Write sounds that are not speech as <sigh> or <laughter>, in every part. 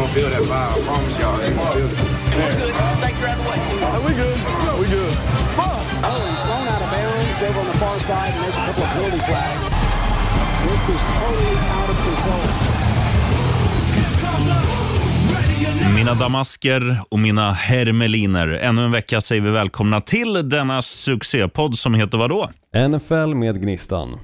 gonna feel that vibe. I promise y'all, they gonna feel it. Snakes are out of the way. we good. We good. Oh, he's thrown out of bounds over on the far side, and there's a couple of penalty flags. This is totally out of control. Mina damasker och mina hermeliner. Ännu en vecka säger vi välkomna till denna succépodd som heter vadå? NFL med Gnistan.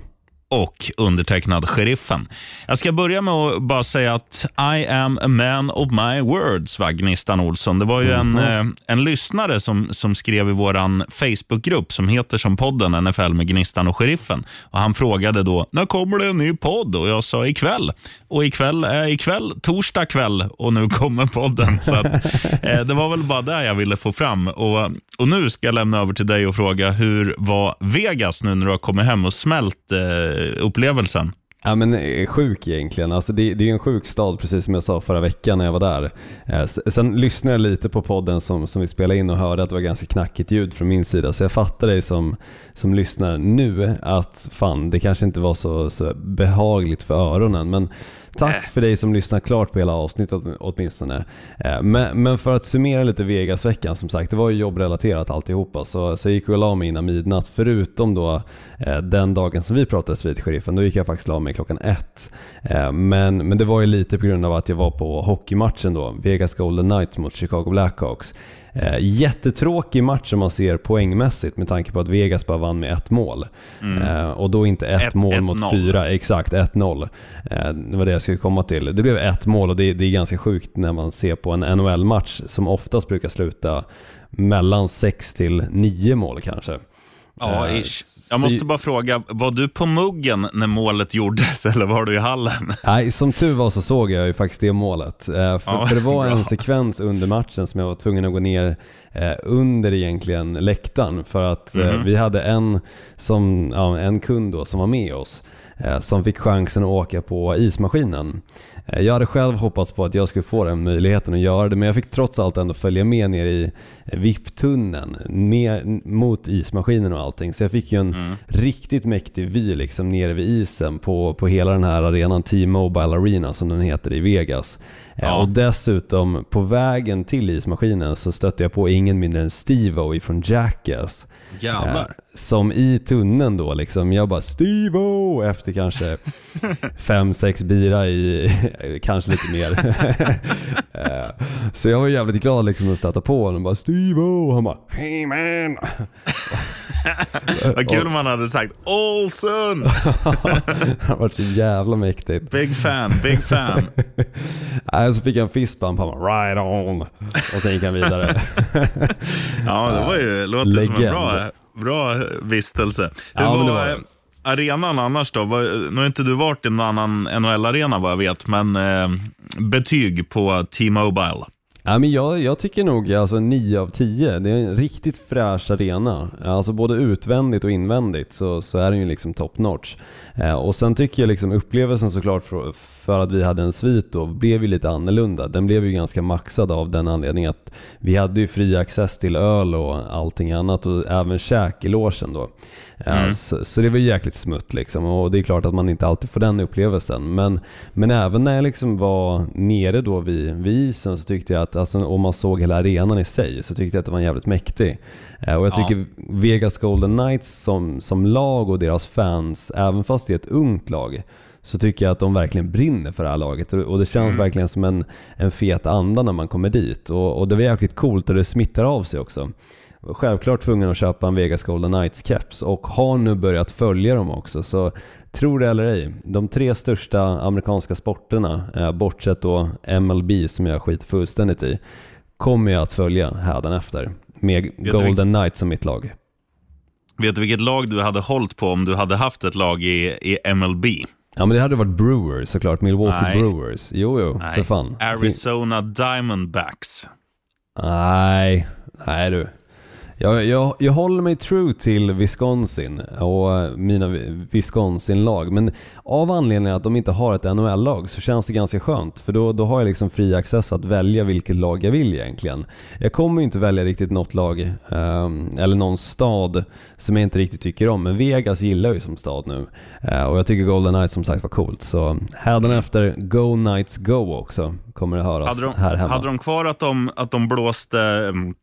Och undertecknad Sheriffen. Jag ska börja med att bara säga att I am a man of my words, va, Gnistan Olsson. Det var ju en, eh, en lyssnare som, som skrev i vår Facebookgrupp som heter som podden NFL med Gnistan och Sheriffen. Och han frågade då, när kommer det en ny podd? Och jag sa ikväll. Och ikväll är ikväll, torsdag kväll och nu kommer podden. Så att, <laughs> eh, det var väl bara det jag ville få fram. Och, och nu ska jag lämna över till dig och fråga, hur var Vegas nu när du har kommit hem och smält eh, Eh, upplevelsen? Ja men eh, sjuk egentligen. Alltså det, det är en sjuk stad precis som jag sa förra veckan när jag var där. Eh, sen lyssnade jag lite på podden som, som vi spelade in och hörde att det var ganska knackigt ljud från min sida. Så jag fattar dig som, som lyssnar nu att fan det kanske inte var så, så behagligt för öronen. Men tack för dig som lyssnar klart på hela avsnittet åt- åtminstone. Eh, Men, men för att summera lite Vegas-veckan som sagt, det var ju jobbrelaterat alltihopa. Så, så jag gick och la mig innan midnatt förutom då den dagen som vi pratades vid sheriffen. Då gick jag faktiskt och la mig klockan ett. Eh, Men, men det var ju lite på grund av att jag var på hockeymatchen då, Vegas Golden Knights mot Chicago Blackhawks. Eh, jättetråkig match som man ser poängmässigt med tanke på att Vegas bara vann med ett mål. Eh, och då inte ett, Ett- mål ett mot noll. fyra, exakt 1-0. Eh, det var det jag skulle komma till. Det blev ett mål och det, det är ganska sjukt när man ser på en NHL-match som oftast brukar sluta mellan 6 till 9 mål kanske. Ja, ish. Jag måste bara fråga, var du på muggen när målet gjordes <laughs> eller var du i hallen? Nej, som tur var så såg jag ju faktiskt det målet. Eh, För, Ja, för det var en sekvens under matchen som jag var tvungen att gå ner eh, under egentligen läktaren. För att Mhm. vi hade en, som, ja, en kund då som var med oss. Som fick chansen att åka på ismaskinen. Eh, Jag hade själv hoppats på att jag skulle få den möjligheten att göra det men jag fick trots allt ändå följa med ner i eh, VIP-tunneln ner mot ismaskinen och allting. Så jag fick ju en Mm. riktigt mäktig vy liksom nere vid isen på, på hela den här arenan T-Mobile Arena som den heter i Vegas. Eh, Ja. Och dessutom på vägen till ismaskinen så stötte jag på ingen mindre än Steve-O ifrån Jackass. Jävlar. Eh, Som i tunneln då liksom, jag bara Steve-O efter kanske <laughs> fem, sex bira i, <laughs> kanske lite mer. <laughs> Eh, Så jag var jävligt glad liksom att stöta på honom, bara Steve-O, han bara Hey man! Vad kul om man hade sagt Olsen! Han var så jävla mäktigt. Big fan, big fan. Nej, så fick jag en fistbump, han bara right on! Och sen gick han vidare. <laughs> Ja, det var ju, låter som en Legend. bra, bra vistelse. Hur Ja, var, det var arenan annars då? Nu har inte du varit i någon annan NHL-arena vad jag vet, men eh, betyg på T-Mobile? Ja, men jag, jag tycker nog alltså 9 av 10. Det är en riktigt fräsch arena. Alltså både utvändigt och invändigt så, så är den ju liksom top notch. Eh, och sen tycker jag liksom upplevelsen såklart för, för att vi hade en svit då blev ju lite annorlunda. Den blev ju ganska maxad av den anledningen att vi hade ju fri access till öl och allting annat och även käk i logen då. Eh, Så, så det var jäkligt smutt liksom och det är klart att man inte alltid får den upplevelsen. Men, men även när jag liksom var nere då vid, vid isen så tyckte jag att, alltså, om man såg hela arenan i sig, så tyckte jag att det var jävligt mäktig. Eh, Och jag Ja. tycker Vegas Golden Knights som, som lag och deras fans, även fast det är ett ungt lag, så tycker jag att de verkligen brinner för det här laget och det känns Mm. verkligen som en, en fet anda när man kommer dit. Och, och det var jäkligt coolt och det smittar av sig också. Självklart tvungen att köpa en Vegas Golden Knights keps och har nu börjat följa dem också. Så tro det eller ej, de tre största amerikanska sporterna, eh, bortsett då MLB som jag skiter fullständigt i, kommer jag att följa hädanefter med du Golden Knights som mitt lag. Vet du vilket lag du hade hållit på om du hade haft ett lag i, i MLB? Ja men det hade varit Brewers såklart, Milwaukee Nej. Brewers. Jo jo, för fan. Arizona Diamondbacks. Nej, nej du. Jag, jag, jag håller mig true till Wisconsin och mina Wisconsin-lag, men av anledningen att de inte har ett NHL-lag så känns det ganska skönt, för då, då har jag liksom fri access att välja vilket lag jag vill egentligen. Jag kommer ju inte välja riktigt något lag, eh, eller någon stad som jag inte riktigt tycker om, men Vegas gillar jag ju som stad nu. Eh, och jag tycker Golden Knights som sagt var coolt, så hädanefter Go Knights Go också kommer det höras Hade de, här hemma. hade de kvar att de, att de blåste um,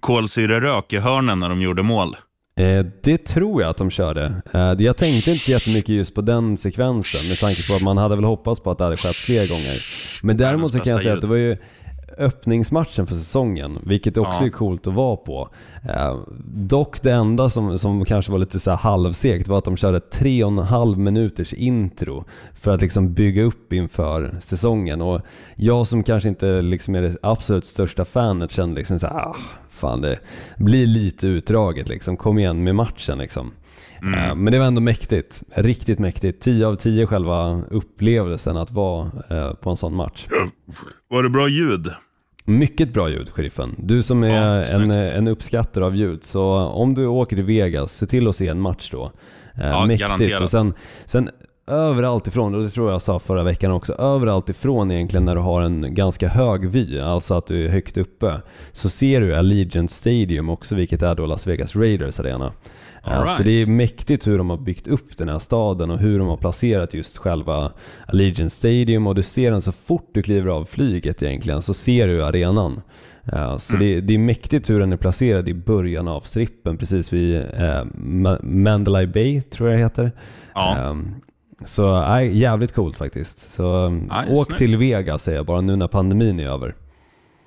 kolsyrerök i hörnen när de gjorde mål? Eh, det tror jag att de körde. Eh, jag tänkte inte så jättemycket just på den sekvensen med tanke på att man hade väl hoppats på att det hade skett fler gånger. Men däremot så kan jag säga att det var ju öppningsmatchen för säsongen, vilket också ja. är coolt att vara på. Eh, dock det enda som, som kanske var lite så halvsegt var att de körde tre och en halv minuters intro för att liksom bygga upp inför säsongen. Och jag som kanske inte liksom är det absolut största fanet kände liksom så här, ah, fan det blir lite utdraget liksom. Kom igen med matchen liksom. Mm. Eh, men det var ändå mäktigt. Riktigt mäktigt. 10 av 10 själva upplevelsen att vara eh, på en sån match. Var det bra ljud? Mycket bra ljud, sheriffen. Du som är ja, en, en uppskattare av ljud, så om du åker till Vegas, se till att se en match då. Eh, ja, mäktigt. Garanterat. Och sen, sen överallt ifrån, och det tror jag sa förra veckan också, överallt ifrån egentligen när du har en ganska hög vy, alltså att du är högt uppe, så ser du Allegiant Stadium också, vilket är då Las Vegas Raiders arena. Right. Så det är mäktigt hur de har byggt upp den här staden och hur de har placerat just själva Allegiant Stadium och du ser den så fort du kliver av flyget egentligen så ser du arenan. Så mm. det, det, är mäktigt hur den är placerad i början av strippen precis vid eh, Mandalay Bay tror jag det heter. Ja. Um, så nej, jävligt coolt faktiskt. Så nej, åk snyggt. till Vegas säger jag bara nu när pandemin är över.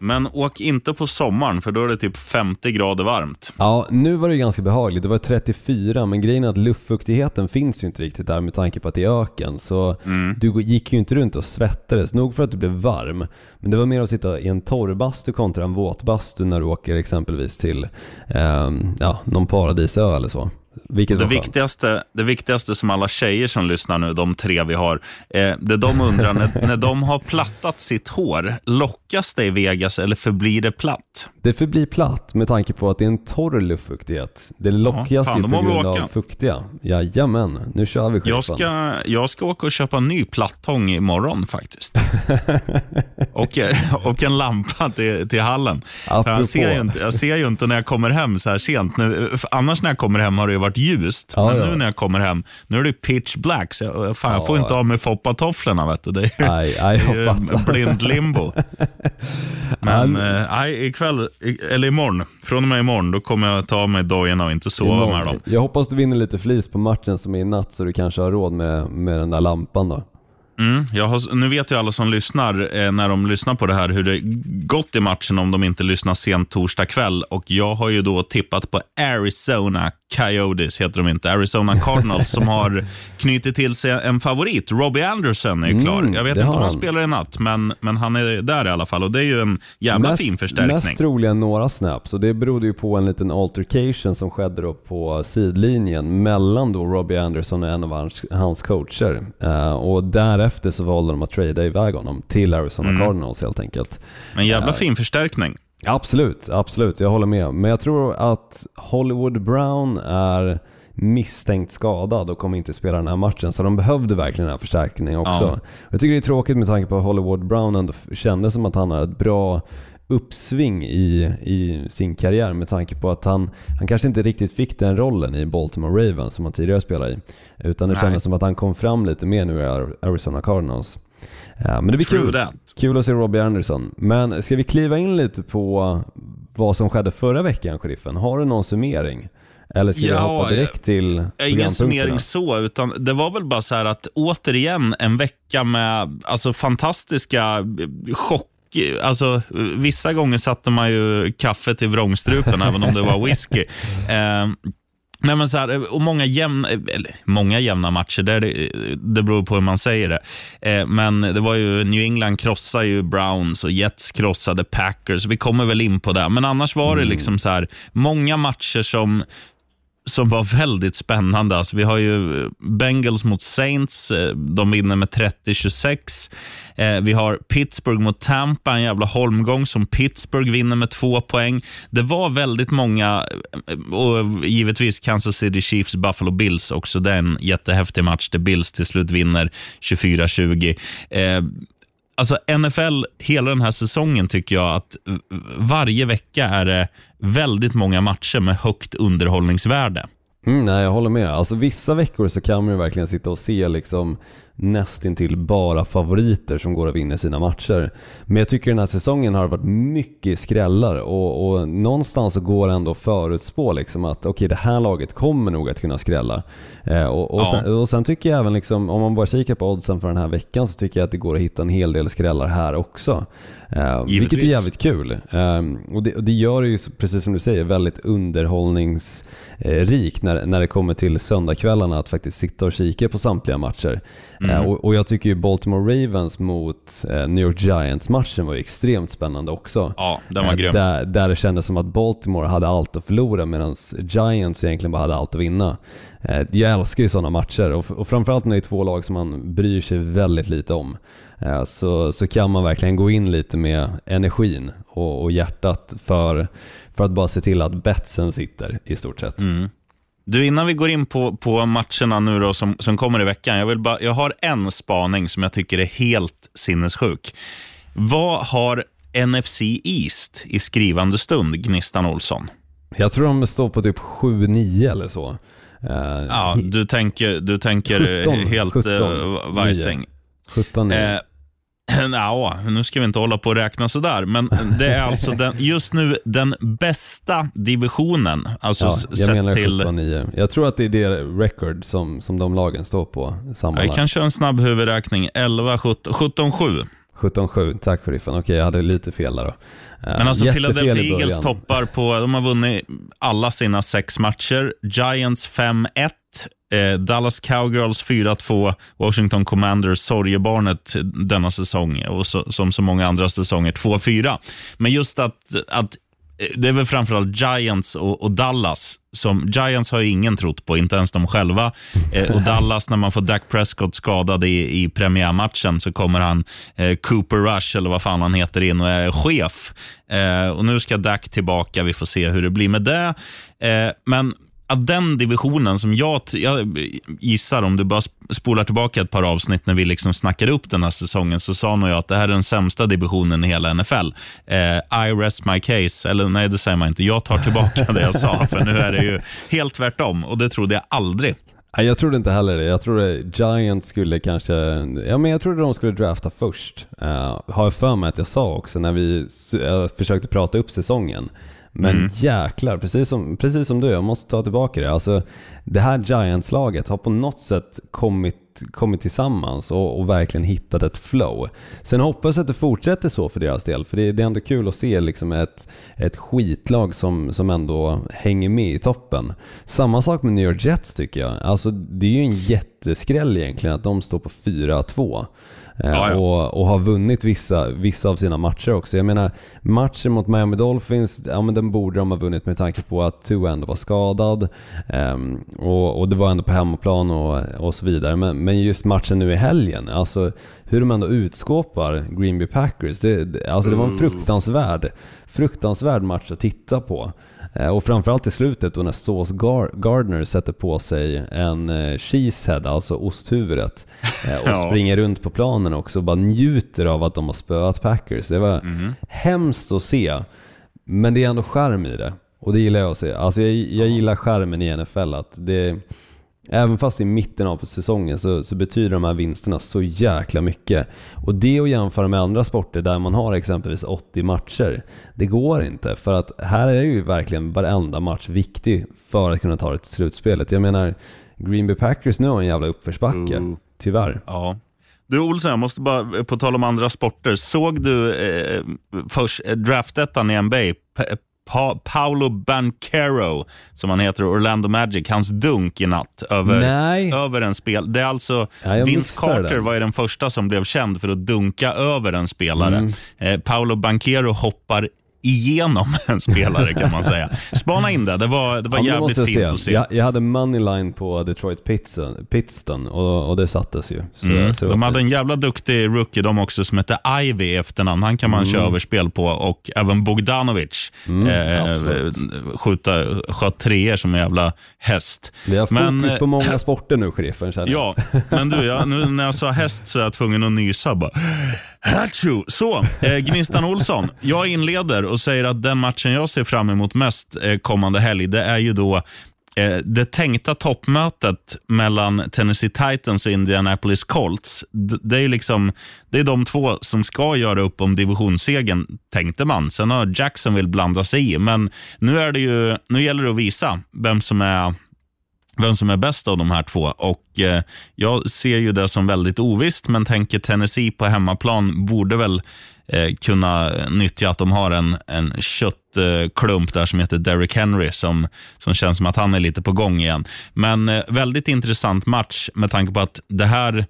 Men åk inte på sommaren för då är det typ 50 grader varmt. Ja, nu var det ganska behagligt. Det var 34 men grejen är att luftfuktigheten finns ju inte riktigt där med tanke på att det är öken. Så mm. du gick ju inte runt och svettades. Nog för att du blev varm. Men det var mer att sitta i en torrbastu kontra en våtbastu när du åker exempelvis till eh, ja, någon paradisö eller så. Vilket det, viktigaste, det viktigaste som alla tjejer som lyssnar nu, de tre vi har, eh, det de undrar när, när de har plattat sitt hår, lockas det i Vegas eller förblir det platt? Det förblir platt med tanke på att det är en torr luftfuktighet. Det lockas ja, fan, ju på grund av fuktiga. Jajamän, nu kör vi jag ska, jag ska åka och köpa en ny plattång imorgon faktiskt. <laughs> och, och en lampa till, till hallen. Jag ser, ju inte, jag ser ju inte när jag kommer hem så här sent. Nu, annars när jag kommer hem har det varit ljust. Ja, men ja. nu när jag kommer hem, nu är det pitch black. Så jag, fan, jag får inte av mig foppatofflorna. Vet du. Det är, aj, aj, det är blind limbo. <laughs> men äh, ikväll, eller imorgon, från och med imorgon, då kommer jag ta av mig dojorna och inte sova imorgon. med dem. Jag hoppas du vinner lite flis på matchen som är i natt så du kanske har råd med, med den där lampan då. Mm, har, nu vet ju alla som lyssnar, eh, när de lyssnar på det här, hur det gått i matchen om de inte lyssnar sent torsdag kväll. Och jag har ju då tippat på Arizona Coyotes, heter de inte, Arizona Cardinals, som har <laughs> knutit till sig en favorit. Robbie Anderson är klar. Mm, jag vet inte om han, han spelar i natt, men, men han är där i alla fall. Och det är ju en jävla mest, fin förstärkning. Mest troligen några snaps, och det berodde ju på en liten altercation som skedde då på sidlinjen mellan då Robbie Anderson och en av hans, hans coacher. Uh, och därefter så valde de att trada iväg honom till Arizona mm. Cardinals helt enkelt. En jävla uh, fin förstärkning. Absolut, absolut. Jag håller med. Men jag tror att Hollywood Brown är misstänkt skadad och kommer inte spela den här matchen. Så de behövde verkligen den här förstärkningen också. Ja. Jag tycker det är tråkigt med tanke på att Hollywood Brown ändå kändes som att han har ett bra uppsving i, i sin karriär med tanke på att han, han kanske inte riktigt fick den rollen i Baltimore Ravens som han tidigare spelade i. Utan det kändes som att han kom fram lite mer nu i Arizona Cardinals. Ja, men det blir kul. kul att se Robbie Anderson. Men ska vi kliva in lite på vad som skedde förra veckan, sheriffen? Har du någon summering? Eller ska ja, vi hoppa direkt till Ingen summering så, utan det var väl bara så här att återigen en vecka med alltså, fantastiska chock Alltså, vissa gånger satte man ju kaffet i vrångstrupen, även om det var whisky. <laughs> Eh, Nej, men så här, och många, jämna, många jämna matcher, det, det beror på hur man säger det. Eh, men det var ju New England krossade ju Browns och Jets krossade Packers. Vi kommer väl in på det. Men annars var det mm. liksom så här, många matcher som som var väldigt spännande. Alltså, vi har ju eh, Bengals mot Saints. Eh, de vinner med 30-26. Eh, vi har Pittsburgh mot Tampa, en jävla holmgång som Pittsburgh vinner med två poäng. Det var väldigt många, eh, och givetvis Kansas City Chiefs, Buffalo Bills också. Det är en jättehäftig match där Bills till slut vinner 24-20. Eh, alltså NFL, hela den här säsongen tycker jag att varje vecka är det väldigt många matcher med högt underhållningsvärde. Mm, nej, jag håller med. Alltså vissa veckor så kan man ju verkligen sitta och se liksom nästintill bara favoriter som går att vinna sina matcher. Men jag tycker den här säsongen har varit mycket skrällar och, och någonstans så går det ändå att förutspå liksom att okej okay, det här laget kommer nog att kunna skrälla. Eh, och, och, ja. sen, och, sen, tycker jag även liksom, om man bara kikar på oddsen för den här veckan så tycker jag att det går att hitta en hel del skrällar här också. Eh, vilket är jävligt kul. Eh, och, det, och, det, gör det ju, precis som du säger, väldigt underhållningsrikt när, när det kommer till söndagskvällarna att faktiskt sitta och kika på samtliga matcher. Eh, mm. och, och, jag tycker ju Baltimore Ravens mot eh, New York Giants-matchen var ju extremt spännande också. Ja, den var eh, grym. Där, där det kändes som att Baltimore hade allt att förlora medan Giants egentligen bara hade allt att vinna. Jag älskar ju sådana matcher och, och framförallt när det är två lag som man bryr sig väldigt lite om. Så, så kan man verkligen gå in lite med energin och, och hjärtat för, för att bara se till att betsen sitter i stort sett. Mm. Du, innan vi går in på, på matcherna nu då, som, som kommer i veckan. Jag, vill bara, jag har en spaning som jag tycker är helt sinnessjuk. Vad har NFC East i skrivande stund, Gnistan Olsson? Jag tror de står på typ 7-9 eller så. Uh, ja, du tänker, du tänker 17, helt 17, uh, vajsing. 17 9. <clears throat> Ja, nu ska vi inte hålla på och räkna sådär, men det är alltså den, just nu den bästa divisionen. Alltså ja, jag menar till... 17-9. Jag tror att det är det record som, som de lagen står på sammanlagt. Jag kan köra en snabb huvudräkning. 11, 17, 17-7. 17-7, tack sheriffen. Okej, jag hade lite fel där då. Men alltså Philadelphia Eagles toppar på, de har vunnit alla sina sex matcher. Giants 5-1, Eh, Dallas Cowgirls 4-2, Washington Commanders sorgebarnet denna säsong och så, som så många andra säsonger 2-4. Men just att, att eh, det är väl framförallt Giants och, och, Dallas. Som, Giants har ju ingen trott på, inte ens de själva. Eh, och <laughs> Dallas, när man får Dak Prescott skadad i, i premiärmatchen så kommer han, eh, Cooper Rush, eller vad fan han heter, in och är chef. Eh, och Nu ska Dak tillbaka, vi får se hur det blir med det. Eh, men att den divisionen som jag, jag gissar, om du bara spolar tillbaka ett par avsnitt när vi liksom snackade upp den här säsongen, så sa nog jag att det här är den sämsta divisionen i hela NFL. Eh, I rest my case, eller nej det säger man inte. Jag tar tillbaka det jag sa, <laughs> för nu är det ju helt tvärtom och det trodde jag aldrig. Nej, jag trodde inte heller det. Jag trodde Giants skulle kanske, ja men jag trodde de skulle drafta först. Uh, har jag för mig att jag sa också när vi uh, försökte prata upp säsongen. Men mm. jäklar, precis som, precis som du, jag måste ta tillbaka det. Alltså, det här Giants-laget har på något sätt kommit, kommit tillsammans och, och, verkligen hittat ett flow. Sen hoppas jag att det fortsätter så för deras del, för det, det är ändå kul att se liksom ett, ett skitlag som, som ändå hänger med i toppen. Samma sak med New York Jets tycker jag. Alltså, det är ju en jätteskräll egentligen att de står på 4-2. Eh, ja. Och, och, har vunnit vissa, vissa av sina matcher också. Jag menar, matchen mot Miami Dolphins, ja men den borde de ha vunnit med tanke på att Tua ändå var skadad. Um, och, och, det var ändå på hemmaplan och, och så vidare. Men, men just matchen nu i helgen, alltså hur de ändå utskåpar Green Bay Packers. Det, alltså det var en fruktansvärd, fruktansvärd match att titta på. Eh, och framförallt i slutet då när Sauce Gardner sätter på sig en eh, cheesehead, alltså osthuvudet, eh, och <laughs> ja. springer runt på planen också och bara njuter av att de har spöat Packers. Det var mm. hemskt att se, men det är ändå skärm i det. Och det gillar jag att se. Alltså jag, jag gillar skärmen i NFL, att det Även fast i mitten av säsongen så, så, betyder de här vinsterna så jäkla mycket. Och det att jämföra med andra sporter där man har exempelvis 80 matcher, det går inte. För att här är ju verkligen varenda match viktig för att kunna ta det till slutspelet. Jag menar, Green Bay Packers nu har en jävla uppförsbacke, mm. tyvärr. Ja. Du Olsson, jag måste bara, på tal om andra sporter. Såg du eh, först, eh, draftettan i NBA? Pa Paolo Banquero, som han heter, Orlando Magic, hans dunk i natt över, över en spel. Det är alltså, ja, Vince Carter den. var ju den första som blev känd för att dunka över en spelare. Mm. Eh, Paolo Banquero hoppar igenom <laughs> en spelare kan man säga. Spana in det, det var, det var Ja, det jävligt fint se. att se. Jag, jag hade moneyline på Detroit Pittston och, och det sattes ju. Så, Mm. så det De hade en fint. jävla duktig rookie de också som hette Ivy i efternamn. Han kan man köra överspel på och även Bogdanovic eh, absolut. skjuta, sköt treor som en jävla häst. Vi har fokus Men, eh, på många sporter nu, sheriffen. Ja, men du, jag, nu när jag sa häst så är jag tvungen att nysa bara. Hachu. Så, eh, Gnistan Olsson. Jag inleder och säger att den matchen jag ser fram emot mest eh, kommande helg, det är ju då eh, det tänkta toppmötet mellan Tennessee Titans och Indianapolis Colts. Det är, liksom, det är de två som ska göra upp om divisionssegern, tänkte man. Sen har Jacksonville blandat sig i, men nu, är det ju, nu gäller det att visa vem som är vem som är bäst av de här två. Och eh, Jag ser ju det som väldigt ovisst, men tänker Tennessee på hemmaplan borde väl eh, kunna nyttja att de har en, en köttklump där som heter Derrick Henry, som, som känns som att han är lite på gång igen. Men eh, väldigt intressant match med tanke på att det här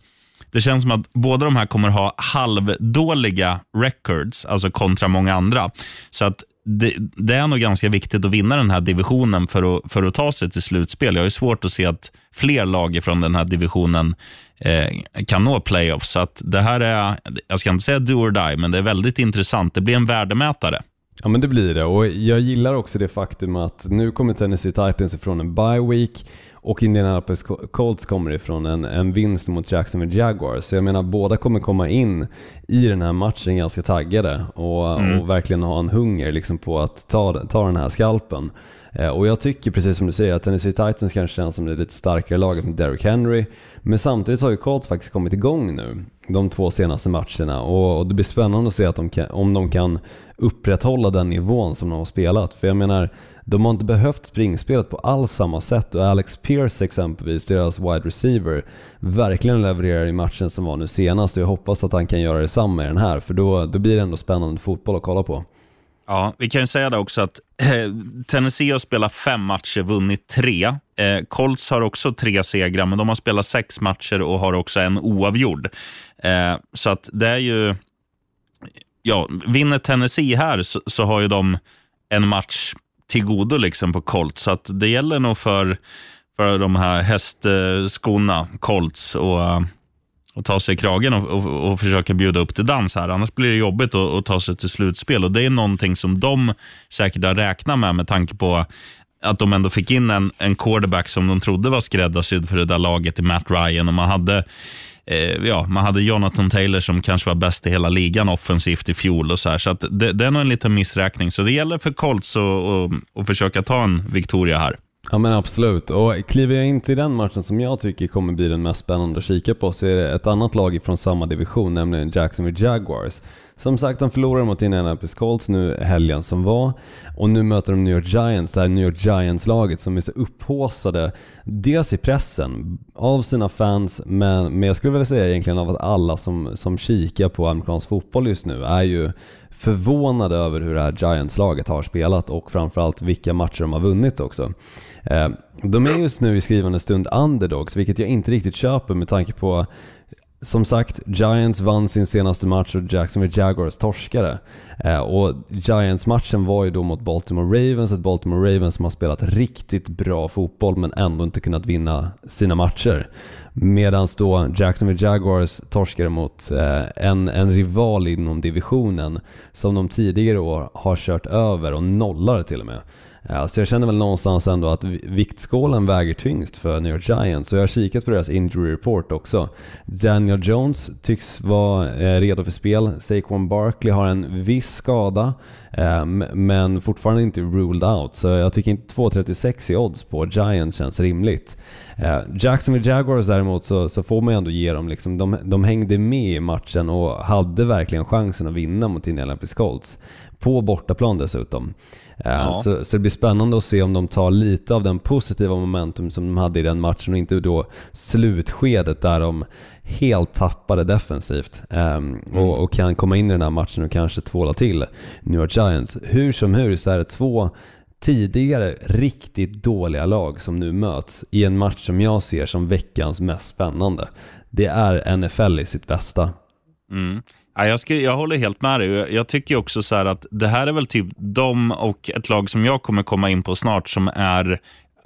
det känns som att båda de här kommer ha halvdåliga records, alltså kontra många andra. Så att det, det är nog ganska viktigt att vinna den här divisionen för att, för att ta sig till slutspel. Jag har ju svårt att se att fler lag från den här divisionen eh, kan nå playoffs. Så att det här är, jag ska inte säga do or die, men det är väldigt intressant. Det blir en värdemätare. Ja men det blir det och jag gillar också det faktum att nu kommer Tennessee Titans ifrån en bye week och Indianapolis Colts kommer ifrån en, en vinst mot Jacksonville Jaguars. Så jag menar båda kommer komma in i den här matchen ganska taggade och, och verkligen ha en hunger liksom på att ta, ta den här skalpen. Eh, Och jag tycker precis som du säger att Tennessee Titans kanske känns som det lite starkare laget med Derrick Henry. Men samtidigt har ju Colts faktiskt kommit igång nu de två senaste matcherna och, och det blir spännande att se att de kan, om de kan upprätthålla den nivån som de har spelat. För jag menar, de har inte behövt springspelet på alls samma sätt och Alex Pierce exempelvis, deras wide receiver, verkligen levererar i matchen som var nu senast och jag hoppas att han kan göra detsamma i den här för då, då blir det ändå spännande fotboll att kolla på. Ja, vi kan ju säga det också att eh, Tennessee har spelat fem matcher, vunnit tre. Eh, Colts har också tre segrar, men de har spelat sex matcher och har också en oavgjord. Eh, så att det är ju... Ja, vinner Tennessee här så, så har ju de en match till godo liksom på Colts. Så att det gäller nog för, för de här hästskorna, Colts, och, eh, och ta sig i kragen och, och, och försöka bjuda upp till dans här. Annars blir det jobbigt att, att ta sig till slutspel. Och Det är någonting som de säkert har räknat med med tanke på att de ändå fick in en, en quarterback som de trodde var skräddarsydd för det där laget i Matt Ryan. Och man hade eh, ja, man hade Jonathan Taylor som kanske var bäst i hela ligan offensivt i fjol. och så här, så att det, det är nog en liten missräkning. Så det gäller för Colts att, försöka ta en Victoria här. Ja men absolut, och kliver jag in till den matchen som jag tycker kommer bli den mest spännande att kika på så är det ett annat lag från samma division, nämligen Jacksonville Jaguars. Som sagt, de förlorade mot Indianapolis Colts nu helgen som var och nu möter de New York Giants, det här New York Giants-laget som är så upphåsade, dels i pressen av sina fans, men, men jag skulle vilja säga egentligen av att alla som, som kikar på amerikansk fotboll just nu är ju förvånade över hur det här Giants-laget har spelat och framförallt vilka matcher de har vunnit också. Eh, de är just nu i skrivande stund underdogs, vilket jag inte riktigt köper med tanke på som sagt, Giants vann sin senaste match och Jacksonville Jaguars torskade. Eh, och Giants-matchen var ju då mot Baltimore Ravens, ett Baltimore Ravens som har spelat riktigt bra fotboll men ändå inte kunnat vinna sina matcher. Medan då Jacksonville Jaguars torskade mot eh, en, en rival inom divisionen som de tidigare år har kört över och nollar till och med. Ja, så jag känner väl någonstans ändå att viktskålen väger tyngst för New York Giants. Så jag har kikat på deras injury report också. Daniel Jones tycks vara eh, redo för spel. Saquon Barkley har en viss skada, eh, men fortfarande inte ruled out. Så jag tycker inte 2.36 i odds på Giants känns rimligt. Eh, Jacksonville Jaguars däremot så, så får man ju ändå ge dem liksom, de, de hängde med i matchen och hade verkligen chansen att vinna mot Indianapolis Colts. På bortaplan dessutom. Ja. Så, så det blir spännande att se om de tar lite av den positiva momentum som de hade i den matchen och inte då slutskedet där de helt tappade defensivt um, och, och, kan komma in i den här matchen och kanske tvåla till New York Giants. Hur som hur så är det två tidigare riktigt dåliga lag som nu möts i en match som jag ser som veckans mest spännande. Det är NFL i sitt bästa. Mm. Ja, jag, ska, jag håller helt med dig. Jag, tycker också så här att det här är väl typ de och ett lag som jag kommer komma in på snart som är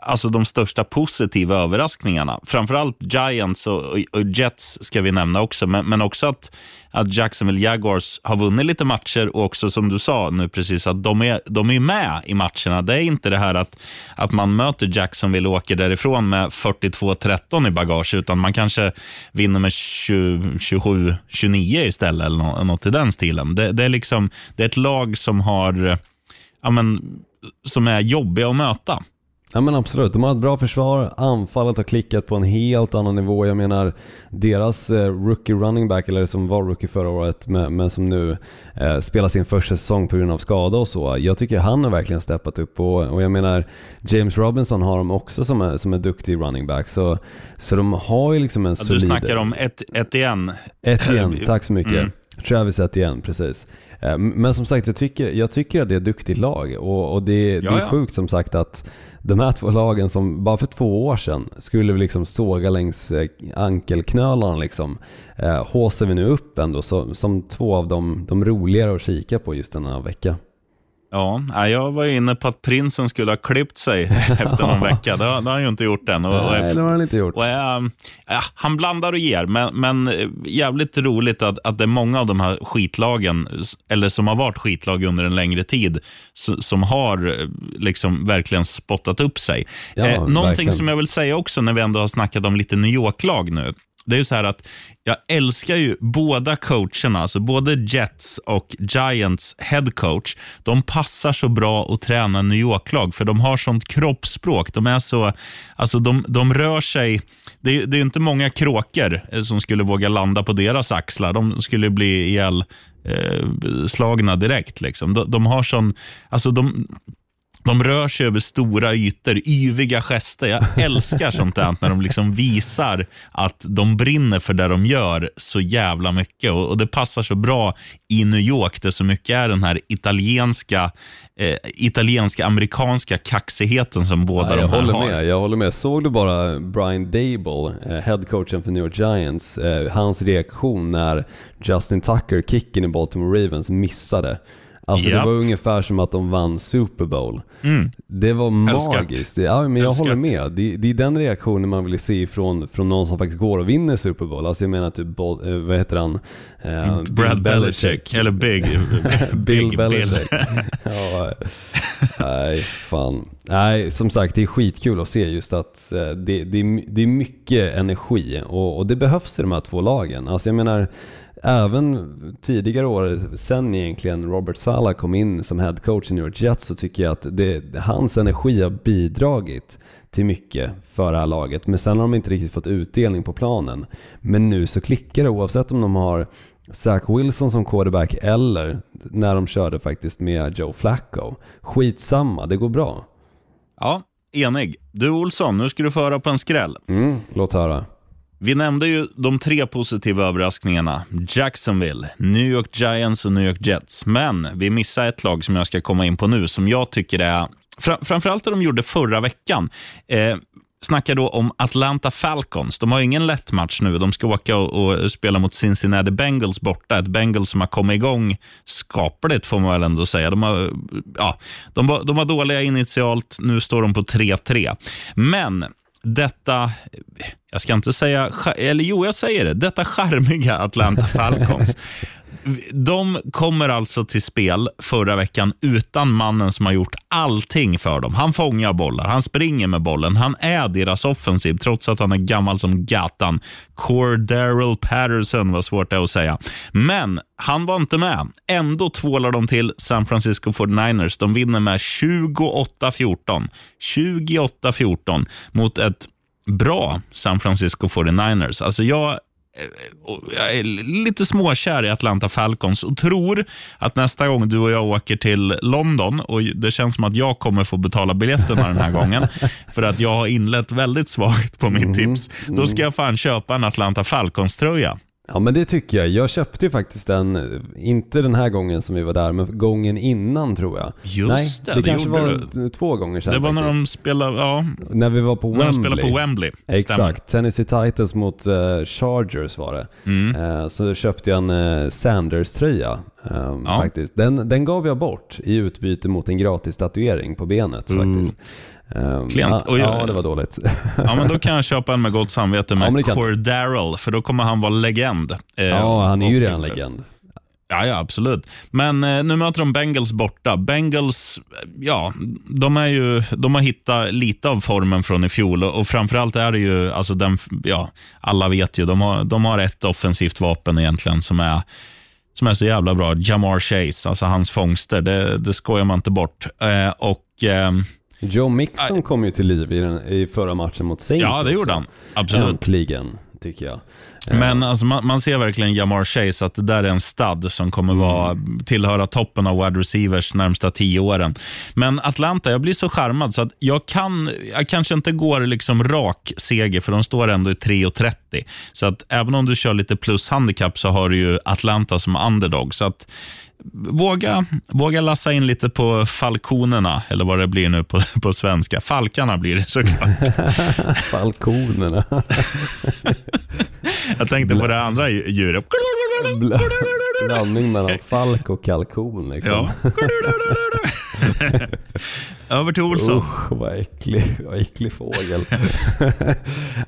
alltså de största positiva överraskningarna. Framförallt Giants och, och Jets ska vi nämna också, men, men också att, att Jacksonville Jaguars har vunnit lite matcher och också som du sa nu precis, att de är, de är med i matcherna. Det är inte det här att, att man möter Jacksonville och åker därifrån med 42-13 i bagage, utan man kanske vinner med 27-29 istället eller något, något i den stilen. Det, det, är liksom, det är ett lag som har ja, men, som är jobbiga att möta. Ja men absolut, de har ett bra försvar, anfallet har klickat på en helt annan nivå. Jag menar deras eh, rookie running back, eller som var rookie förra året men, som nu eh, spelar sin första säsong på grund av skada och så. Jag tycker han har verkligen steppat upp och, och jag menar James Robinson har de också som är, som är duktig running back. Så, så de har ju liksom en ja, solid... Du snackar om ett, ett igen. Ett igen, <laughs> tack så mycket. Mm. Travis ett igen, precis. Eh, men som sagt, jag tycker, jag tycker att det är ett duktigt lag och, och det, det är sjukt som sagt att de här två lagen som bara för två år sedan skulle vi liksom såga längs eh, ankelknölarna liksom, eh, håser vi nu upp ändå så, som två av de, de roligare att kika på just denna vecka. Ja, jag var inne på att prinsen skulle ha klippt sig <laughs> efter någon <laughs> vecka. Det har, det har han ju inte gjort än. Och, Nej, det har han inte gjort. Och ja, han blandar och ger, men, men jävligt roligt att, att det är många av de här skitlagen, eller som har varit skitlag under en längre tid, som har liksom verkligen spottat upp sig. Ja, eh, någonting verkligen. som jag vill säga också när vi ändå har snackat om lite New York-lag nu. Det är ju så här att jag älskar ju båda coacherna, alltså både Jets och Giants head coach. De passar så bra att träna New York-lag, för de har sånt kroppsspråk. De är så, alltså de, de rör sig, det är, det är inte många kråkor eh, som skulle våga landa på deras axlar. De skulle bli ihjäl eh, slagna direkt. Liksom. De, de har sån, alltså de, de rör sig över stora ytor, yviga gester. Jag älskar sånt där när de liksom visar att de brinner för det de gör så jävla mycket. Och, och det passar så bra i New York, där så mycket är den här italienska, eh, italienska amerikanska kaxigheten som båda ja, de här håller har. Med, jag håller med. Såg du bara Brian Dable, eh, headcoachen för New York Giants, eh, hans reaktion när Justin Tucker, kicken i Baltimore Ravens, missade? Alltså Japp. det var ungefär som att de vann Super Bowl. Mm. Det var magiskt. Det, ja, men jag Älskar. håller med. Det, det är den reaktionen man vill se från, från någon som faktiskt går och vinner Super Bowl. Alltså jag menar typ, eh, vad heter han? Eh, Brad Belichick, eller Big. <laughs> Bill Belichick. <laughs> ja, nej, fan. Nej, som sagt det är skitkul att se just att eh, det, det, är, det är mycket energi och, och det behövs i de här två lagen. Alltså jag menar, även tidigare år, sen egentligen Robert Sala kom in som head coach i New York Jets så tycker jag att det, hans energi har bidragit till mycket för det här laget. Men sen har de inte riktigt fått utdelning på planen. Men nu så klickar det oavsett om de har Zach Wilson som quarterback eller när de körde faktiskt med Joe Flacco. Skitsamma, det går bra. Ja, enig. Du Olsson, nu ska du föra på en skräll. Mm, låt höra. Vi nämnde ju de tre positiva överraskningarna. Jacksonville, New York Giants och New York Jets. Men vi missade ett lag som jag ska komma in på nu, som jag tycker är... Fra, framförallt det de gjorde förra veckan. Eh, snackar då om Atlanta Falcons. De har ingen lätt match nu. De ska åka och, och spela mot Cincinnati Bengals borta. Ett Bengals som har kommit igång skapligt, får man väl ändå säga. De, har, ja, de, var, de var dåliga initialt. Nu står de på 3-3. Men detta, jag ska inte säga, eller jo, jag säger det, detta charmiga Atlanta <laughs> Falcons. De kommer alltså till spel förra veckan utan mannen som har gjort allting för dem. Han fångar bollar, han springer med bollen, han är deras offensiv trots att han är gammal som gatan. Cordarrell Patterson, vad svårt det är att säga. Men han var inte med. Ändå tvålar de till San Francisco 49ers. De vinner med 28-14. 28-14 mot ett bra San Francisco 49ers. Alltså jag jag är lite småkär i Atlanta Falcons och tror att nästa gång du och jag åker till London, och det känns som att jag kommer få betala biljetterna den här gången, <laughs> för att jag har inlett väldigt svagt på mitt tips, då ska jag fan köpa en Atlanta Falcons-tröja. Ja men det tycker jag. Jag köpte ju faktiskt den, inte den här gången som vi var där, men gången innan tror jag. Just Nej, det, det, kanske var du. två gånger sedan Det var när de faktiskt. spelade, ja, När vi var på när de Wembley. spelade på Wembley. Exakt, Tennessee Titans mot eh, Chargers var det. Mm. Eh, så köpte jag en uh, Sanders-tröja eh, Ja. faktiskt. Den, den gav jag bort i utbyte mot en gratis tatuering på benet faktiskt. Eh, Klient. Ja, ja, det var dåligt. Ja, men då kan jag köpa en med gott samvete Ja, med du. Cordero, för då kommer han vara legend. Eh, ja, han är ju redan legend. Ja, ja, absolut. Men eh, nu möter de Bengals borta. Bengals, ja, de, är ju, de har hittat lite av formen från i fjol och, och framförallt är det ju, alltså den, ja, alla vet ju, de har, de har ett offensivt vapen egentligen som är, som är så jävla bra. Jamar Chase, alltså hans fångster, det, det skojar man inte bort. Eh, och eh, Joe Mixon kom ju till liv i, den, i förra matchen mot Saints Ja, det gjorde också. han. Absolut. Äntligen, tycker jag. Eh, Men alltså, man, man ser verkligen Jamar Chase, att det där är en stad som kommer vara, tillhöra toppen av wide receivers närmsta tio åren. Men Atlanta, jag blir så charmad så att jag, kan, jag kanske inte går liksom rak seger, för de står ändå i 3,30. Så att även om du kör lite plus-handikapp så har du ju Atlanta som underdog. Så att våga, våga lassa in lite på falkonerna, eller vad det blir nu på, <laughs> på svenska. Falkarna blir det såklart. <laughs> Falkonerna. <laughs> Jag tänkte på det andra djuret. Bla- Blandning mellan falk och kalkon liksom. Ja. Över till Olsson. Usch, vad äcklig, vad äcklig fågel.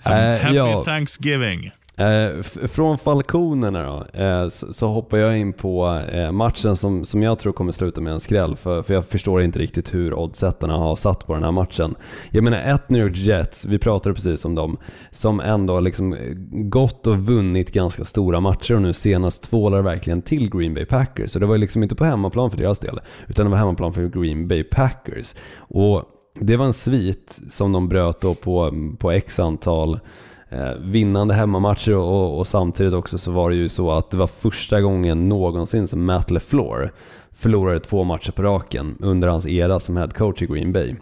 Eh, Happy ja, Thanksgiving eh, från falkonerna då, eh, så, så hoppar jag in på eh, matchen som, som jag tror kommer sluta med en skräll. För, för jag förstår inte riktigt hur oddsättarna har satt på den här matchen. Jag menar ett New York Jets, vi pratade precis om dem, som ändå har liksom eh, gått och vunnit ganska stora matcher och nu senast tvålar verkligen till Green Bay Packers. Så det var ju liksom inte på hemmaplan för deras del, utan det var hemmaplan för Green Bay Packers. Och det var en svit som de bröt då på, på x antal vinnande hemmamatcher och, och samtidigt också så var det ju så att det var första gången någonsin som Matt LeFleur förlorade två matcher på raken under hans era som head coach i Green Bay.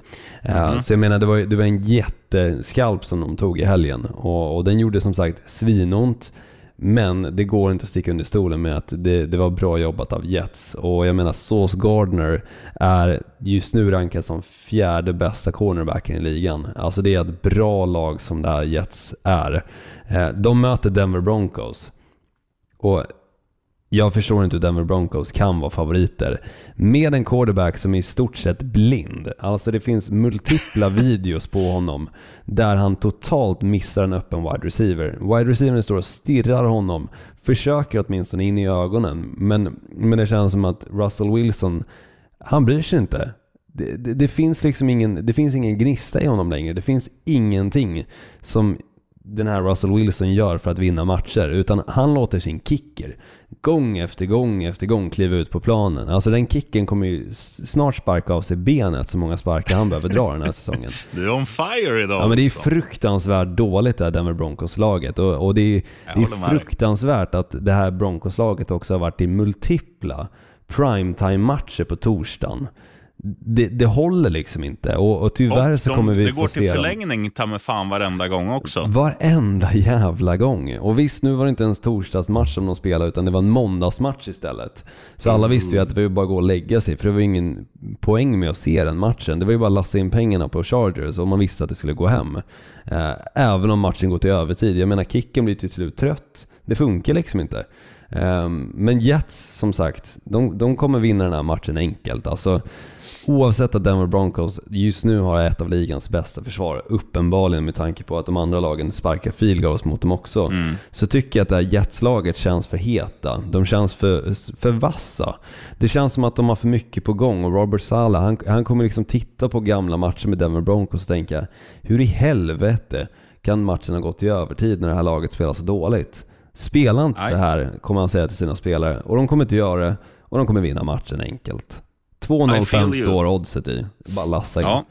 Eh, Så jag menar, det var, det var en jätteskalp som de tog i helgen och, och den gjorde som sagt svinont. Men det går inte att sticka under stolen med att det, det var bra jobbat av Jets. Och jag menar, Sauce Gardner är just nu rankad som fjärde bästa cornerbacken i ligan. Alltså det är ett bra lag som det här Jets är. Eh, de möter Denver Broncos. Och jag förstår inte hur Denver Broncos kan vara favoriter. Med en quarterback som är i stort sett blind. Alltså det finns multipla <laughs> videos på honom där han totalt missar en öppen wide receiver. Wide receivern står och stirrar honom, försöker åtminstone in i ögonen. Men, men det känns som att Russell Wilson, han bryr sig inte. Det, det, det, finns liksom ingen, det finns ingen gnista i honom längre. Det finns ingenting som den här Russell Wilson gör för att vinna matcher. Utan han låter sin kicker gång efter gång efter gång kliva ut på planen. Alltså den kicken kommer ju snart sparka av sig benet så många sparkar han behöver dra den här säsongen. <laughs> Du är on fire idag. Ja men det är fruktansvärt dåligt det här Denver Broncos-laget och, och det är, det är fruktansvärt att det här Broncos-laget också har varit i multipla primetime-matcher på torsdagen. Det, det håller liksom inte och, och tyvärr Och så de- kommer vi Det få går se till dem. förlängning ta med fan varenda gång också. Varenda jävla gång. Och visst, nu var det inte ens torsdagsmatch som de spelade utan det var en måndagsmatch istället. Så alla visste ju att det var ju bara att gå och lägga sig för det var ingen poäng med att se den matchen. Det var ju bara att lassa in pengarna på Chargers och man visste att det skulle gå hem. Eh, Även om matchen går till övertid. Jag menar, kicken blir till slut trött. Det funkar liksom inte. Ehm, Men Jets, som sagt, de, de kommer vinna den här matchen enkelt. Alltså, oavsett att Denver Broncos just nu har ett av ligans bästa försvar, uppenbarligen med tanke på att de andra lagen sparkar field goals mot dem också, så tycker jag att det här Jets-laget känns för heta. De känns för, för vassa. Det känns som att de har för mycket på gång och Robert Sala, han, han kommer liksom titta på gamla matcher med Denver Broncos och tänka, hur i helvete kan matchen ha gått i övertid när det här laget spelar så dåligt? Spela inte Nej. så här, kommer han säga till sina spelare. Och de kommer inte göra det, och de kommer vinna matchen enkelt. I feel 2.05 you. står oddset i. Bara lassa in. Ja,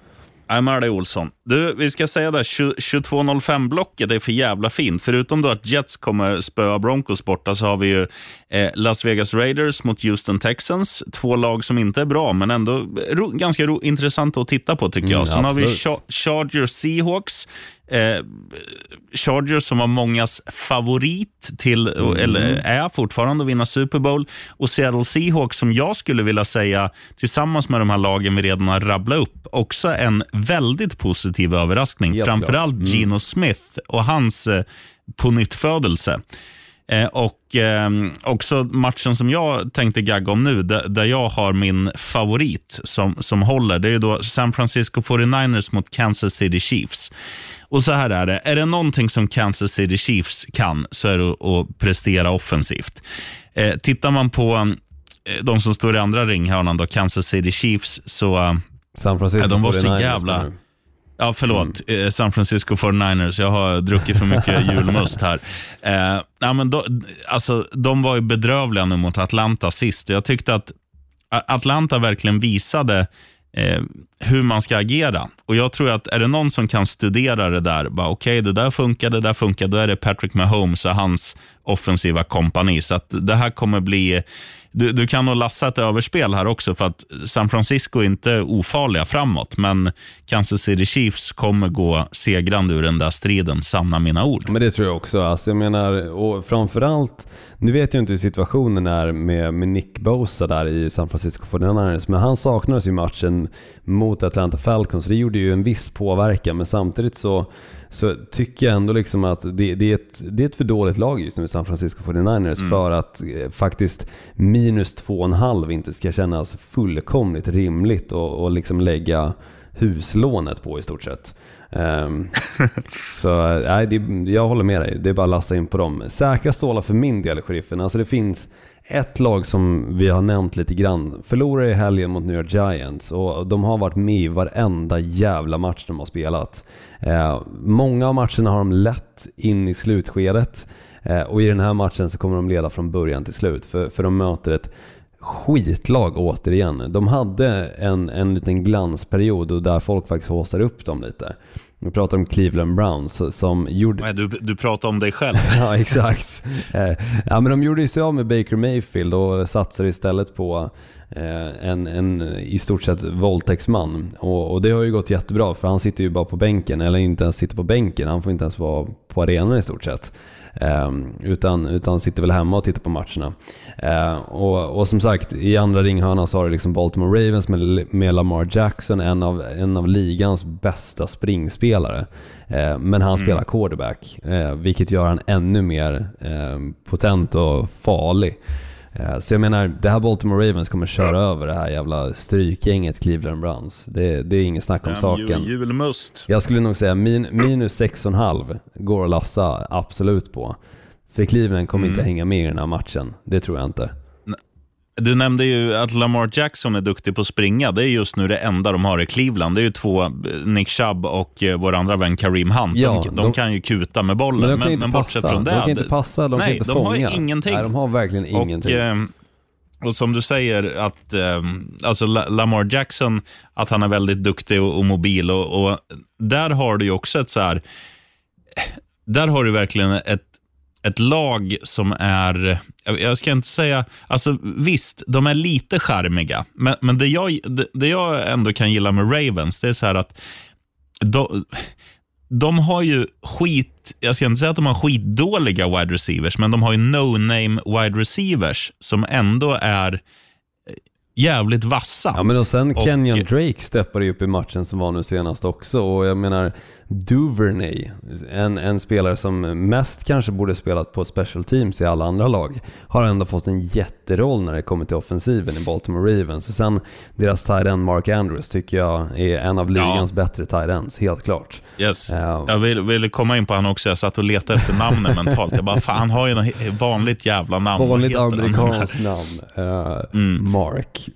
jag är med dig Olsson. Du, vi ska säga det, 22.05-blocket är för jävla fint. Förutom då att Jets kommer spöa Broncos borta så har vi ju eh, Las Vegas Raiders mot Houston Texans. Två lag som inte är bra, men ändå ro, ganska ro, intressant att titta på tycker jag. Mm, Sen har vi absolut. Cha- Chargers Seahawks. Eh, Chargers som var mångas favorit till, eller är fortfarande att vinna Super Bowl. Och Seattle Seahawks som jag skulle vilja säga, tillsammans med de här lagen vi redan har rabblat upp, också en väldigt positiv överraskning. Helt Framförallt Gino Smith och hans eh, pånyttfödelse. Eh, och eh, också matchen som jag tänkte gagga om nu, där, där jag har min favorit som, som håller, det är då San Francisco 49ers mot Kansas City Chiefs. Och så här är det, är det någonting som Kansas City Chiefs kan så är det att, prestera offensivt. Eh, tittar man på eh, de som står i andra ringhörnan, då, Kansas City Chiefs, så eh, San Francisco Ja, de var så 49ers jävla-? Ja, förlåt. Eh, San Francisco 49ers. Jag har druckit för mycket <laughs> julmust här. Eh, ja, men då, alltså, de var ju bedrövliga nu mot Atlanta sist. Jag tyckte att Atlanta verkligen visade eh, hur man ska agera. Och Jag tror att är det någon som kan studera det där, bara okej, det där funkar, det där funkar, då är det Patrick Mahomes och hans offensiva kompani. Så att det här kommer bli... Du, du kan nog lassa ett överspel här också, för att San Francisco är inte ofarliga framåt, men Kansas City Chiefs kommer gå segrande ur den där striden, sanna mina ord. Men det tror jag också. Alltså jag menar, och framförallt, nu vet jag inte hur situationen är med, med Nick Bosa där i San Francisco 49ers, men han saknades i matchen mot Atlanta Falcons, det gjorde ju en viss påverkan, men samtidigt så så tycker jag ändå liksom att det, det, är ett, det är ett för dåligt lag just nu i San Francisco 49ers för att eh, faktiskt minus 2,5 inte ska kännas fullkomligt rimligt och, och liksom lägga huslånet på i stort sett. Ehm, <laughs> så nej, det, jag håller med dig. Det är bara att lasta in på dem. Säkra stålar för min del, sheriffen. Alltså det finns ett lag som vi har nämnt lite grann. Förlorade i helgen mot New York Giants och de har varit med i varenda jävla match de har spelat. Eh, många av matcherna har de lett in i slutskedet eh, och i den här matchen så kommer de leda från början till slut för, för de möter ett skitlag återigen. De hade en, en liten glansperiod och där folk faktiskt håsar upp dem lite. Vi pratar om Cleveland Browns som gjorde... Nej, Du, du pratar om dig själv. <laughs> ja, exakt. Eh, ja, men de gjorde ju sig av med Baker Mayfield och satsade istället på eh, en, en i stort sett våldtäktsman. Och, och det har ju gått jättebra för han sitter ju bara på bänken, eller inte ens sitter på bänken, han får inte ens vara på arenan i stort sett. Eh, utan, utan sitter väl hemma och tittar på matcherna. Eh, och, och som sagt, i andra ringhörnan så har du liksom Baltimore Ravens med, med Lamar Jackson, en av, en av ligans bästa springspelare. Eh, men han spelar quarterback, eh, vilket gör han ännu mer potent och farlig. Eh, Så jag menar, det här Baltimore Ravens kommer köra över det här jävla strykgänget Cleveland Browns. Det, det är ingen snack om saken. Ju- Julmust. Jag skulle nog säga min, minus 6,5 går att lassa absolut på. För Cleveland kommer inte hänga med i den här matchen. Det tror jag inte. Du nämnde ju att Lamar Jackson är duktig på att springa. Det är just nu det enda de har i Cleveland. Det är ju två, eh, Nick Chubb och eh, vår andra vän Kareem Hunt. Ja, de, de, de- kan ju kuta med bollen, Men men, men, bortsett passa. från det. de kan inte passa, de nej, kan inte de fånga. har ingenting. Nej, de har verkligen ingenting. Och, eh, och som du säger, att eh, alltså La- Lamar Jackson, att han är väldigt duktig och, och mobil. Och, och där har du ju också ett så här, där har du verkligen ett, ett lag som är, jag- ska inte säga, alltså visst, de är lite charmiga, men, men det, jag, det, det jag ändå kan gilla med Ravens, det är så här att de, de har ju skit, jag ska inte säga att de har skitdåliga wide receivers, men de har ju no-name wide receivers som ändå är jävligt vassa. Ja men och sen Och- Kenyon Drake steppade ju upp i matchen som var nu senast också och jag menar Duvernay, en, en spelare som mest kanske borde spelat på special teams i alla andra lag, har ändå fått en jätteroll när det kommer till offensiven i Baltimore Ravens. Och sen deras tight end Mark Andrews tycker jag är en av ligans bättre tight ends, helt klart. Yes. Ja. Jag vill, ville komma in på han också. Jag satt och letade efter namnen <laughs> mentalt. Jag bara, fan han har ju något vanligt jävla namn. Vanligt amerikanskt <laughs> namn. Eh, Mark.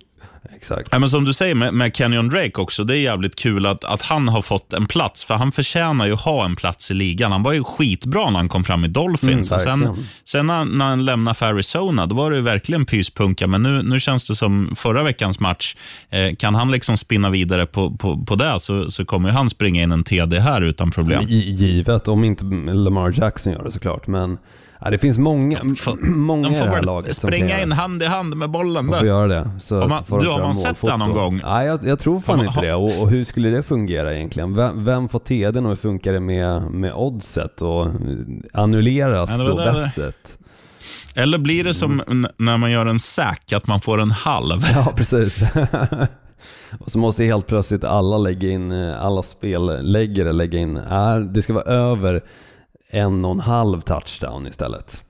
Exakt. Ja, men som du säger med, med Kenyon Drake också, det är jävligt kul att, att han har fått en plats, för han förtjänar ju att ha en plats i ligan. Han var ju skitbra när han kom fram i Dolphins. Mm, sen sen när, när han lämnade för Arizona, då var det ju verkligen pyspunka, men nu, nu känns det som förra veckans match. Eh, kan han liksom spinna vidare på, på, på det så, så kommer han springa in en TD här utan problem. Gi- Givet, om inte Lamar Jackson gör det såklart. Men Ja, det finns många, får- <clears throat> många De i får det här laget springa in hand i hand med bollen De där. göra det. Så, man- så får de du, har man sett det någon gång? Nej, jag, jag tror fan Har inte det. Och, och hur skulle det fungera egentligen? Vem, vem får TDn och hur funkar det med, med oddset? Och annulleras då betset? Eller blir det som Mm. när man gör en sack, att man får en halv? Ja, precis. <laughs> och så måste helt plötsligt alla lägga in, eh, alla spelläggare lägga in, är, det ska vara över en och en halv touchdown istället.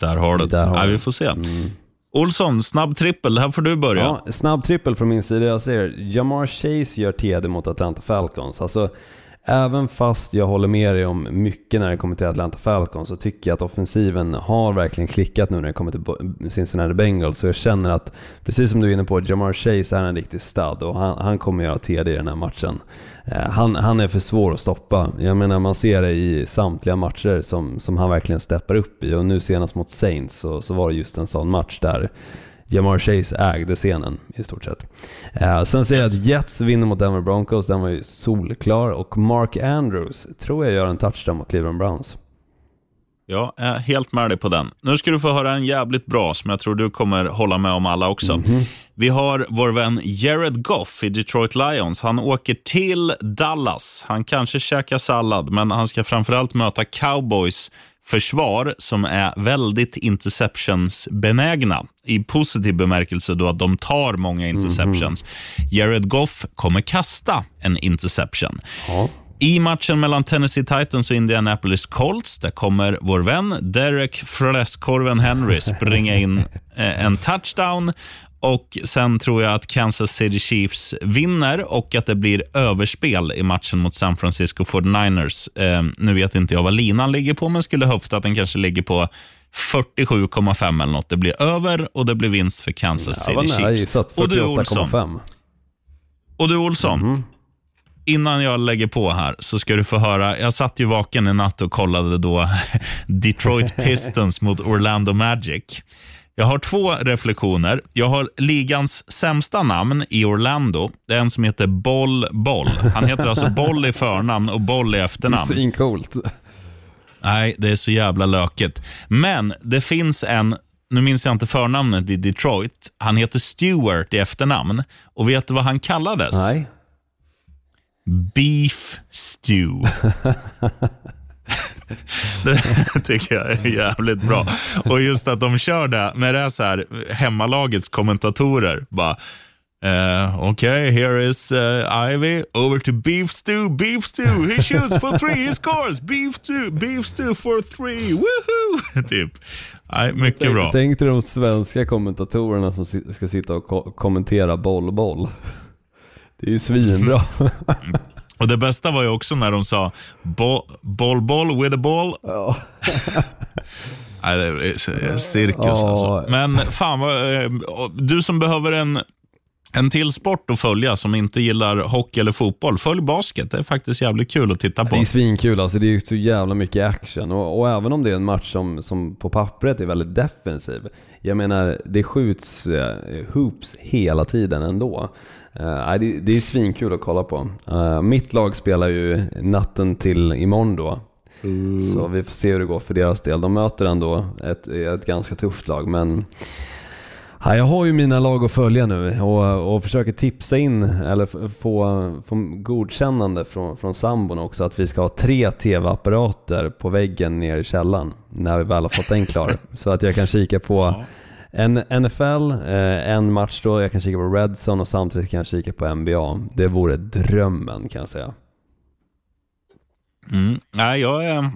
Där har du det. Har Nej, vi får se. Mm. Olsson, snabb trippel. Här får du börja. Ja, snabb trippel från min sida. Jag ser Jamar Chase gör TD mot Atlanta Falcons. Alltså, även fast jag håller med dig om mycket när det kommer till Atlanta Falcons så tycker jag att offensiven har verkligen klickat nu när det kommer till Cincinnati Bengals. Så jag känner att, precis som du är inne på, Jamar Chase är en riktig stud och han, han kommer göra TD i den här matchen. Eh, han, han är för svår att stoppa. Jag menar, man ser det i samtliga matcher som, som han verkligen steppar upp i och nu senast mot Saints så, så var det just en sån match där Jamar Chase ägde scenen i stort sett. Eh, sen ser jag att Jets vinner mot Denver Broncos, den var ju solklar. Och Mark Andrews tror jag gör en touchdown mot Cleveland Browns. Jag är helt med dig på den. Nu ska du få höra en jävligt bra som jag tror du kommer hålla med om alla också. Mhm. Vi har vår vän Jared Goff i Detroit Lions. Han åker till Dallas. Han kanske käkar sallad, men han ska framförallt möta Cowboys försvar som är väldigt interceptions-benägna. I positiv bemärkelse då att de tar många interceptions. Jared Goff kommer kasta en interception. Ja. I matchen mellan Tennessee Titans och Indianapolis Colts, där kommer vår vän Derek Fläskkorven Henry springa in <laughs> eh, en touchdown. Och Sen tror jag att Kansas City Chiefs vinner och att det blir överspel i matchen mot San Francisco 49ers. Eh, nu vet inte jag vad linan ligger på, men skulle höfta att den kanske ligger på 47,5 eller något. Det blir över och det blir vinst för Kansas City nära Chiefs. gissat, Och du Olsson, 48,5. och du Olsson, Mhm. innan jag lägger på här så ska du få höra. Jag satt ju vaken i natt och kollade då <laughs> Detroit Pistons mot Orlando Magic. Jag har två reflektioner. Jag har ligans sämsta namn i Orlando. Det är en som heter Boll Boll. Han heter alltså Boll i förnamn och Boll i Så efternamn. incoolt. Nej, det är så jävla lökigt. Men det finns en, nu minns jag inte förnamnet i Detroit. Han heter Stewart i efternamn. Och vet du vad han kallades? Nej. Beef stew. <laughs> <laughs> det tycker jag är jävligt bra. Och just att de kör det när det är så här hemmalagets kommentatorer. Bara, Uh, okay, here is uh, Ivy. Over to beef stew, beef stew. He shoots for three, he scores. Beef stew, beef stew for three. Woohoo! <laughs> typ. Nej, mycket bra. Tänk dig de svenska kommentatorerna som ska sitta och ko- kommentera boll, boll. <laughs> Det är ju svinbra. Och Det bästa var ju också när de sa boll, boll with a ball. ja. <laughs> Nej, det är cirkus Ja. alltså. Men fan, vad, eh, du som behöver en, en till sport att följa som inte gillar hockey eller fotboll, följ basket. Det är faktiskt jävligt kul att titta på. Det är svinkul alltså, det är ju så jävla mycket action och, och även om det är en match som, som på pappret är väldigt defensiv. Jag menar, det skjuts eh, hoops hela tiden ändå. Eh, det, det är svinkul att kolla på. Eh, mitt lag spelar ju natten till imorgon då. Så vi får se hur det går för deras del. De möter ändå ett, ett ganska tufft lag men Ja, jag har ju mina lag att följa nu och, och försöker tipsa in eller få, få godkännande från, från sambon också att vi ska ha tre tv-apparater på väggen ner i källaren när vi väl har fått den klar. <laughs> Så att jag kan kika på en NFL, eh, en match då, jag kan kika på Redzone och samtidigt kan jag kika på NBA. Det vore drömmen kan jag säga. Mm. Nej, jag, är,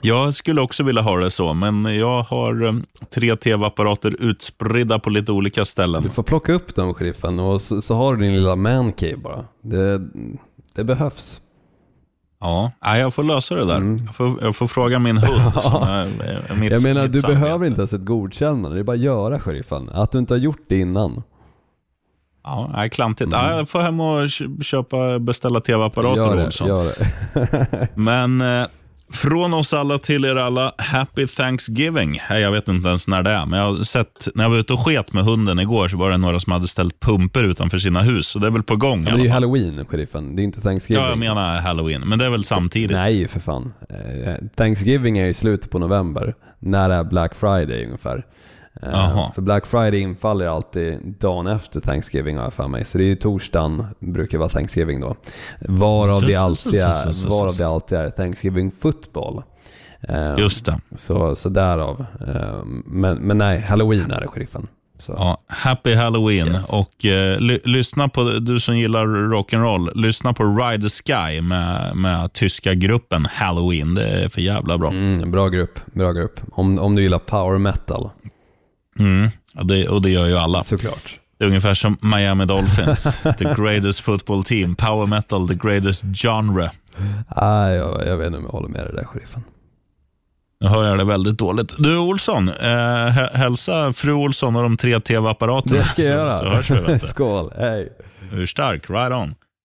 jag skulle också vilja ha det så, men jag har eh, tre tv-apparater utspridda på lite olika ställen. Du får plocka upp dem sheriffen och så, så har du din lilla mancave bara. Det, det behövs. Ja, jag får lösa det där. Jag, får, jag får fråga min hund. <laughs> är, är mitt, Jag menar, du samvete. behöver inte ens ett godkännande, det är bara att göra sheriffen. Att du inte har gjort det innan. Ja, nej, klantigt. Ja, jag får hem och kö- köpa, beställa tv-apparater, Olsson. <laughs> Men eh, Från oss alla till er alla, Happy Thanksgiving. Jag vet inte ens när det är, men jag har sett, när jag var ute och sket med hunden igår så var det några som hade ställt pumper utanför sina hus. Så det är väl på gång i Men det är ju halloween, sheriffen. Det är inte Thanksgiving. Ja, jag menar halloween, men det är väl samtidigt. Nej, för fan. Eh, Thanksgiving är i slutet på november. När är Black Friday ungefär? Eh, Jaha. För Black Friday infaller alltid dagen efter Thanksgiving har jag för mig. Så det är ju torsdagen brukar vara Thanksgiving då. Varav det alltid är, varav det alltid är Thanksgiving football. Eh, Just det. Så, så därav. Eh, Men, men nej, halloween är det sheriffen. Så. Ja, happy halloween. Yes. Och eh, ly- lyssna på, du som gillar rock'n'roll, lyssna på Ride the Sky med, med tyska gruppen Halloween. Det är för jävla bra. Mm, bra grupp, bra grupp. Om, om du gillar power metal, Mm. Ja, det, och det gör ju alla. såklart. Det är ungefär som Miami Dolphins. <laughs> the greatest football team. Power metal, the greatest genre. Ah, jag, jag vet inte om jag håller med dig där sheriffen. Nu hör jag det väldigt dåligt. Du Olsson, eh, hä- hälsa fru Olsson och de tre tv-apparaterna. Det ska jag så, göra. så hörs vi. Du. <laughs> Skål, hej. Hur stark? Right on.